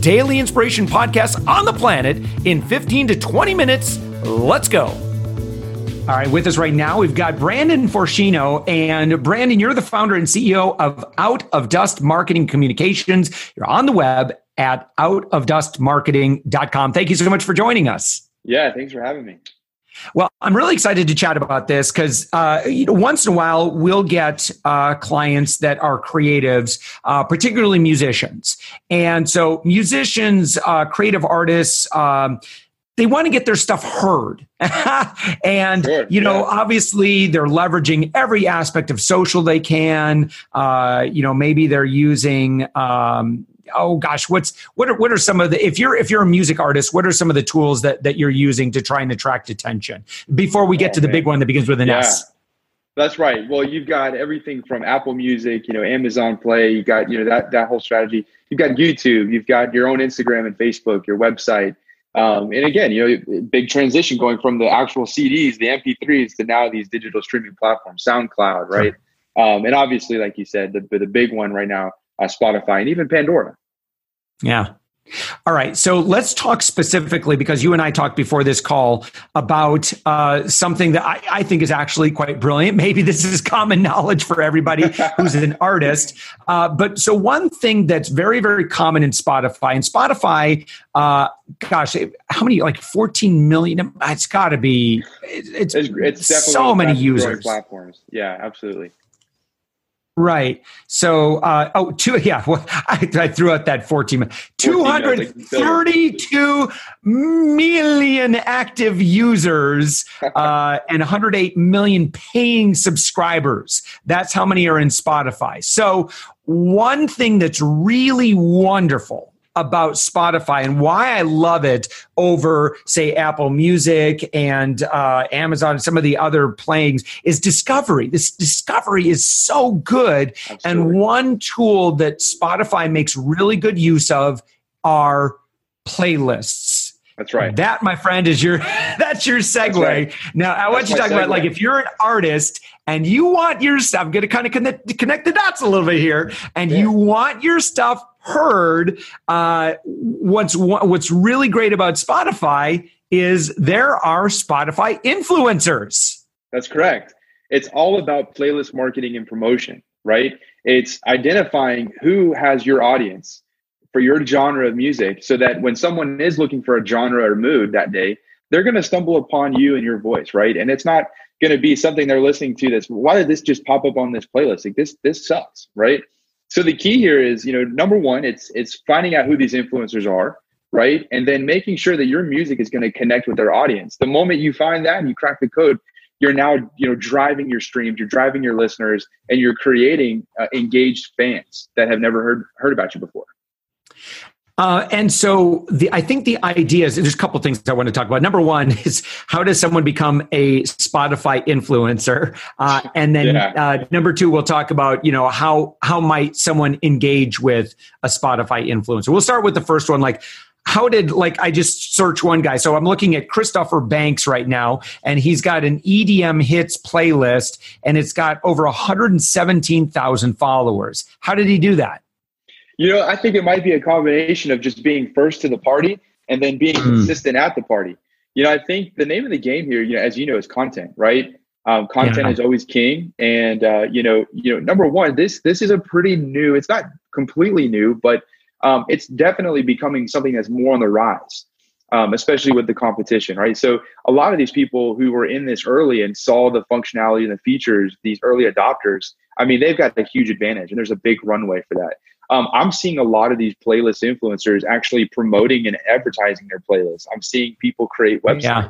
daily inspiration podcast on the planet in 15 to 20 minutes. Let's go. All right, with us right now, we've got Brandon Forschino. And Brandon, you're the founder and CEO of Out of Dust Marketing Communications. You're on the web at outofdustmarketing.com. Thank you so much for joining us. Yeah, thanks for having me. Well, I'm really excited to chat about this because uh, you know, once in a while we'll get uh, clients that are creatives, uh, particularly musicians, and so musicians, uh, creative artists. Um, they want to get their stuff heard. and, sure, you know, yeah. obviously they're leveraging every aspect of social they can. Uh, you know, maybe they're using, um, oh gosh, what's what are what are some of the if you're if you're a music artist, what are some of the tools that that you're using to try and attract attention? Before we get oh, to the man. big one that begins with an yeah. S. That's right. Well, you've got everything from Apple Music, you know, Amazon Play. You got you know that that whole strategy. You've got YouTube. You've got your own Instagram and Facebook, your website. Um, and again, you know, big transition going from the actual CDs, the MP3s, to now these digital streaming platforms, SoundCloud, right? Um, and obviously, like you said, the the big one right now uh, Spotify, and even Pandora. Yeah. All right. So let's talk specifically because you and I talked before this call about uh, something that I, I, think is actually quite brilliant. Maybe this is common knowledge for everybody who's an artist. Uh, but so, one thing that's very, very common in Spotify, and Spotify, uh, gosh, how many, like 14 million? It's got to be, it's, it's, it's so many users. Platforms. Yeah, absolutely. Right. So, uh, oh, two, yeah, well, I, I threw out that 14, 232 million active users uh, and 108 million paying subscribers. That's how many are in Spotify. So, one thing that's really wonderful about Spotify and why I love it over, say, Apple Music and uh, Amazon and some of the other playings is discovery. This discovery is so good. Absolutely. And one tool that Spotify makes really good use of are playlists. That's right. That, my friend, is your that's your segue. That's right. Now, I want that's you to talk segue. about like if you're an artist and you want your stuff, I'm going to kind of connect, connect the dots a little bit here, and yeah. you want your stuff heard, uh, what's what's really great about Spotify is there are Spotify influencers. That's correct. It's all about playlist marketing and promotion, right? It's identifying who has your audience for your genre of music so that when someone is looking for a genre or mood that day, they're going to stumble upon you and your voice, right? And it's not going to be something they're listening to that's why did this just pop up on this playlist? Like this this sucks, right? So the key here is, you know, number one, it's it's finding out who these influencers are, right? And then making sure that your music is going to connect with their audience. The moment you find that and you crack the code, you're now, you know, driving your streams, you're driving your listeners, and you're creating uh, engaged fans that have never heard heard about you before. Uh, and so the, I think the idea is there's a couple things I want to talk about. Number one is how does someone become a Spotify influencer? Uh, and then yeah. uh, number two, we'll talk about you know how how might someone engage with a Spotify influencer. We'll start with the first one, like how did like I just search one guy. So I'm looking at Christopher Banks right now, and he's got an EDM hits playlist, and it's got over 117,000 followers. How did he do that? You know, I think it might be a combination of just being first to the party and then being mm. consistent at the party. You know, I think the name of the game here, you know, as you know, is content, right? Um, content yeah. is always king, and uh, you know, you know, number one, this this is a pretty new. It's not completely new, but um, it's definitely becoming something that's more on the rise, um, especially with the competition, right? So a lot of these people who were in this early and saw the functionality and the features, these early adopters, I mean, they've got a huge advantage, and there's a big runway for that um, I'm seeing a lot of these playlist influencers actually promoting and advertising their playlists. I'm seeing people create websites. Yeah.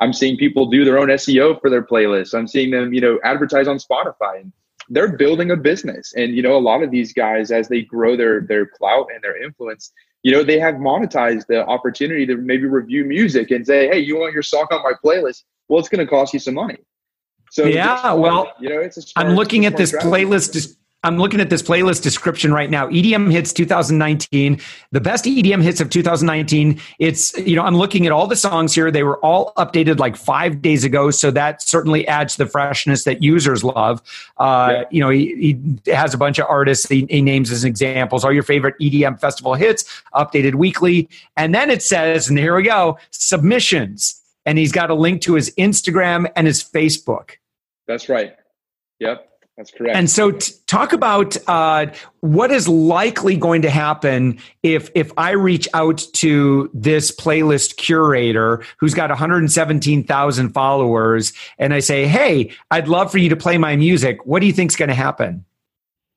I'm seeing people do their own SEO for their playlists. I'm seeing them, you know, advertise on Spotify and they're building a business. And you know, a lot of these guys, as they grow their their clout and their influence, you know, they have monetized the opportunity to maybe review music and say, "Hey, you want your song on my playlist? Well, it's going to cost you some money." So yeah, well, you know, it's a smart, I'm looking at this strategy. playlist. I'm looking at this playlist description right now. EDM hits 2019, the best EDM hits of 2019. It's, you know, I'm looking at all the songs here. They were all updated like five days ago. So that certainly adds the freshness that users love. Uh, yeah. You know, he, he, has a bunch of artists he, he names as examples. All your favorite EDM festival hits, updated weekly. And then it says, and here we go, submissions. And he's got a link to his Instagram and his Facebook. That's right. Yep. That's correct. And so, t- talk about uh, what is likely going to happen if if I reach out to this playlist curator who's got 117,000 followers, and I say, "Hey, I'd love for you to play my music." What do you think is going to happen?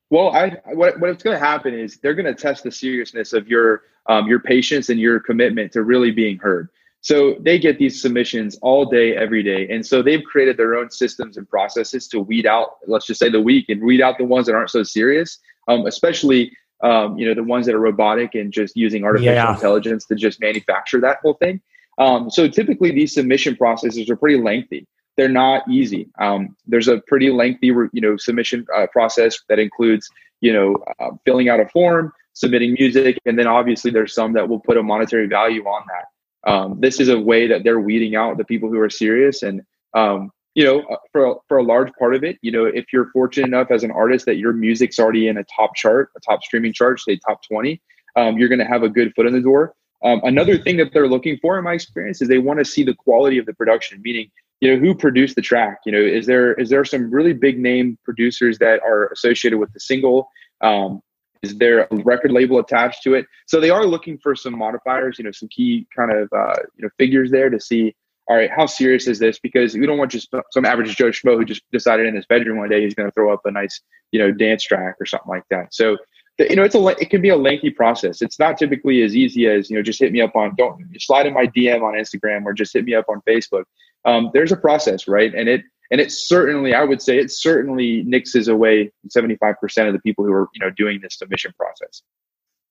Well, I what what's going to happen is they're going to test the seriousness of your um, your patience and your commitment to really being heard. So they get these submissions all day, every day. And so they've created their own systems and processes to weed out, let's just say the weak and weed out the ones that aren't so serious, um, especially, um, you know, the ones that are robotic and just using artificial yeah. intelligence to just manufacture that whole thing. Um, so typically these submission processes are pretty lengthy. They're not easy. Um, there's a pretty lengthy, you know, submission uh, process that includes, you know, uh, filling out a form, submitting music, and then obviously there's some that will put a monetary value on that um, this is a way that they're weeding out the people who are serious. And um, you know uh, for, for a large part of it you know if you're fortunate enough as an artist that your music's already in a top chart a top streaming chart say top 20 um, you're going to have a good foot in the door. Um, another thing that they're looking for in my experience is they want to see the quality of the production meaning you know who produced the track? You know is there is there some really big name producers that are associated with the single? Um, is there a record label attached to it? So they are looking for some modifiers, you know, some key kind of uh, you know figures there to see. All right, how serious is this? Because we don't want just some average Joe Schmo who just decided in his bedroom one day he's going to throw up a nice, you know, dance track or something like that. So, you know, it's a it can be a lengthy process. It's not typically as easy as you know just hit me up on don't slide in my DM on Instagram or just hit me up on Facebook. Um, there's a process, right? And it and it certainly, I would say, it certainly nixes away 75% of the people who are, you know, doing this submission process.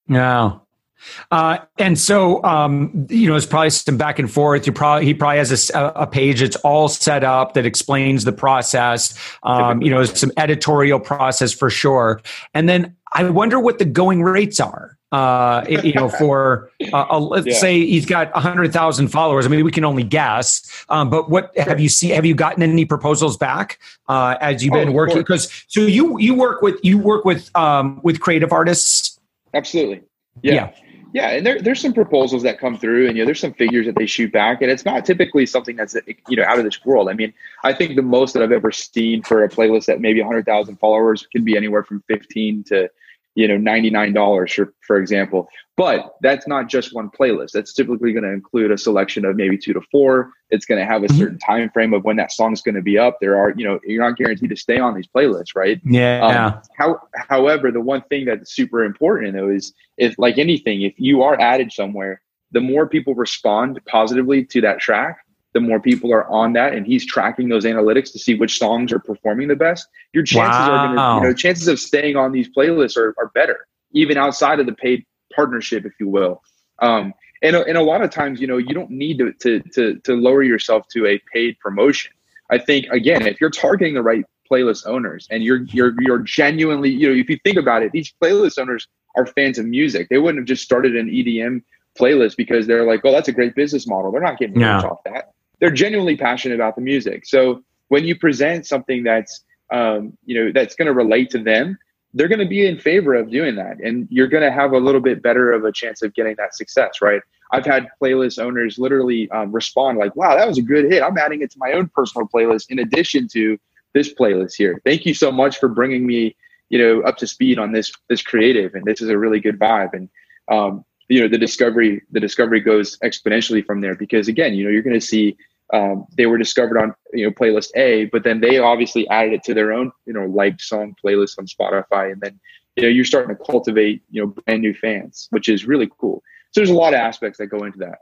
Yeah. Uh, and so, um, you know, it's probably some back and forth. You probably he probably has a, a page that's all set up that explains the process. Um, you know, some editorial process for sure. And then I wonder what the going rates are uh, you know, for uh, a, let's yeah. say he's got hundred thousand followers. I mean, we can only guess. Um, but what have you seen? Have you gotten any proposals back uh, as you've been oh, working? Because so you you work with you work with um, with creative artists. Absolutely. Yeah. yeah. Yeah, and there, there's some proposals that come through, and you know, there's some figures that they shoot back, and it's not typically something that's you know out of this world. I mean, I think the most that I've ever seen for a playlist that maybe 100,000 followers can be anywhere from 15 to you know $99 for, for example. But that's not just one playlist. That's typically going to include a selection of maybe two to four. It's going to have a mm-hmm. certain time frame of when that song's going to be up. There are you know you're not guaranteed to stay on these playlists right? Yeah. Um, how, however the one thing that's super important though is if like anything if you are added somewhere the more people respond positively to that track the more people are on that and he's tracking those analytics to see which songs are performing the best your chances wow. are going to you know chances of staying on these playlists are, are better even outside of the paid partnership if you will. Um, and, and a lot of times you know you don't need to, to to to lower yourself to a paid promotion. I think again if you're targeting the right playlist owners and you're you're you're genuinely you know if you think about it these playlist owners are fans of music. They wouldn't have just started an edm playlist because they're like oh that's a great business model. They're not getting much off that they're genuinely passionate about the music. So when you present something that's um, you know that's going to relate to them, they're going to be in favor of doing that, and you're going to have a little bit better of a chance of getting that success, right? I've had playlist owners literally um, respond like, "Wow, that was a good hit. I'm adding it to my own personal playlist in addition to this playlist here. Thank you so much for bringing me, you know, up to speed on this this creative, and this is a really good vibe." And um, you know, the discovery the discovery goes exponentially from there because again, you know, you're going to see um, they were discovered on you know playlist A, but then they obviously added it to their own you know liked song playlist on Spotify, and then you know you're starting to cultivate you know brand new fans, which is really cool. So there's a lot of aspects that go into that.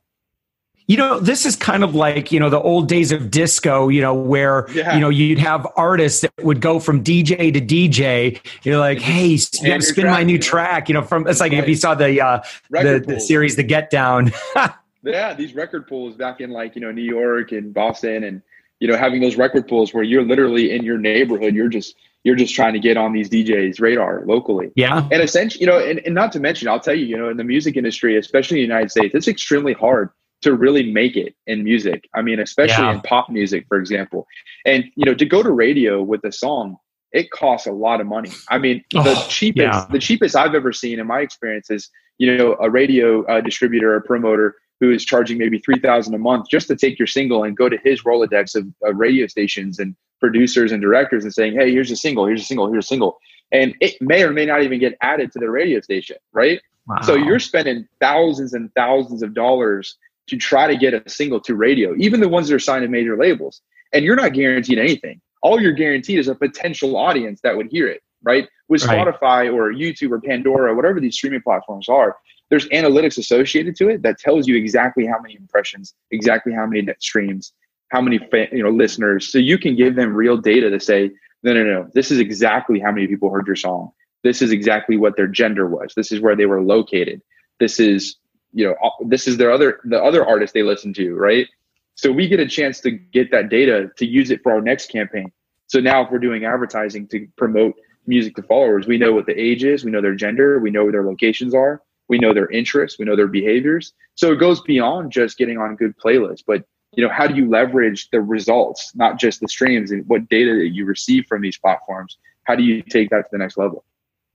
You know, this is kind of like, you know, the old days of disco, you know, where, yeah. you know, you'd have artists that would go from DJ to DJ. You're like, hey, you spin track, my new track, you know, from, it's like right. if you saw the, uh, the, the, series, The Get Down. yeah. These record pools back in like, you know, New York and Boston and, you know, having those record pools where you're literally in your neighborhood, you're just, you're just trying to get on these DJs radar locally. Yeah. And essentially, you know, and, and not to mention, I'll tell you, you know, in the music industry, especially in the United States, it's extremely hard to really make it in music. I mean, especially yeah. in pop music, for example. And you know, to go to radio with a song, it costs a lot of money. I mean, the oh, cheapest yeah. the cheapest I've ever seen in my experience is, you know, a radio uh, distributor or promoter who is charging maybe 3000 a month just to take your single and go to his Rolodex of, of radio stations and producers and directors and saying, "Hey, here's a single, here's a single, here's a single." And it may or may not even get added to the radio station, right? Wow. So you're spending thousands and thousands of dollars to try to get a single to radio, even the ones that are signed to major labels. And you're not guaranteed anything. All you're guaranteed is a potential audience that would hear it, right? With right. Spotify or YouTube or Pandora, whatever these streaming platforms are, there's analytics associated to it that tells you exactly how many impressions, exactly how many net streams, how many you know listeners. So you can give them real data to say, no, no, no, this is exactly how many people heard your song. This is exactly what their gender was. This is where they were located. This is you know this is their other the other artist they listen to right so we get a chance to get that data to use it for our next campaign so now if we're doing advertising to promote music to followers we know what the age is we know their gender we know where their locations are we know their interests. We know their behaviors. So it goes beyond just getting on good playlists but you know how do you leverage the results not just the streams and what data that you receive from these platforms? How do you take that to the next level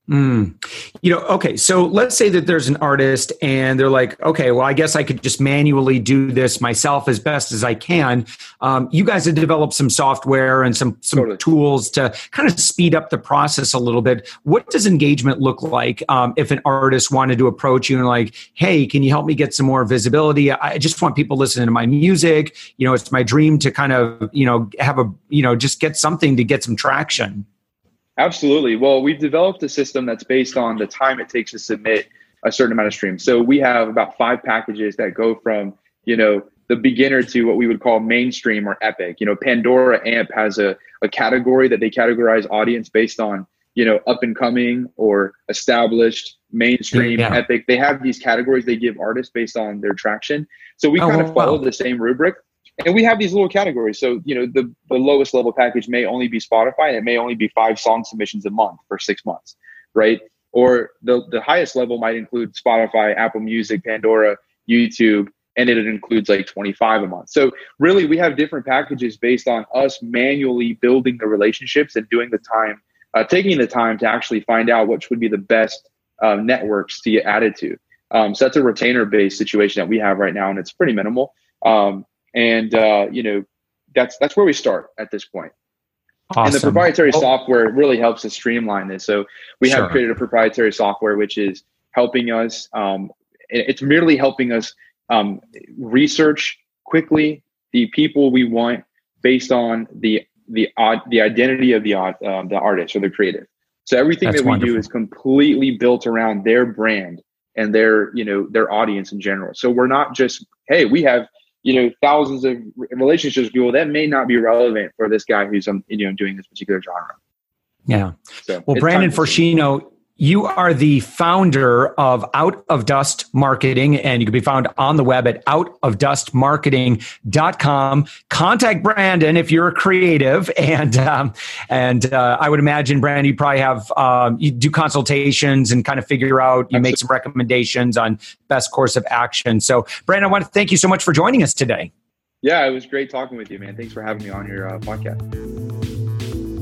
Mm. You know, okay, so let's say that there's an artist and they're like, okay, well, I guess I could just manually do this myself as best as I can. Um, you guys have developed some software and some some totally. tools to kind of speed up the process a little bit. What does engagement look like um, if an artist wanted to approach you and like, hey, can you help me get some more visibility? I just want people listening to my music. You know, it's my dream to kind of you know have a you know just get something to get some traction. Absolutely. Well, we've developed a system that's based on the time it takes to submit a certain amount of streams. So we have about five packages that go from, you know, the beginner to what we would call mainstream or epic. You know, Pandora AMP has a, a category that they categorize audience based on, you know, up and coming or established, mainstream, yeah. epic. They have these categories they give artists based on their traction. So we oh, kind of follow wow. the same rubric and we have these little categories. So, you know, the, the lowest level package may only be Spotify and it may only be five song submissions a month for six months, right? Or the, the highest level might include Spotify, Apple Music, Pandora, YouTube, and it includes like 25 a month. So really we have different packages based on us manually building the relationships and doing the time, uh, taking the time to actually find out which would be the best uh, networks to get added to. Um, so that's a retainer based situation that we have right now, and it's pretty minimal. Um, and uh, you know that's that's where we start at this point. Awesome. And the proprietary oh. software really helps us streamline this. So we sure. have created a proprietary software which is helping us. Um, it's merely helping us um, research quickly the people we want based on the the uh, the identity of the uh, the artist or the creative. So everything That's that we wonderful. do is completely built around their brand and their you know their audience in general. So we're not just hey we have you know thousands of relationships with people that may not be relevant for this guy who's um, you know doing this particular genre. Yeah. So well, Brandon Forschino, you are the founder of Out of Dust Marketing, and you can be found on the web at outofdustmarketing.com. Contact Brandon if you're a creative. And, um, and uh, I would imagine, Brandon, you probably have, um, you do consultations and kind of figure out, you make some recommendations on best course of action. So, Brandon, I want to thank you so much for joining us today. Yeah, it was great talking with you, man. Thanks for having me on your uh, podcast.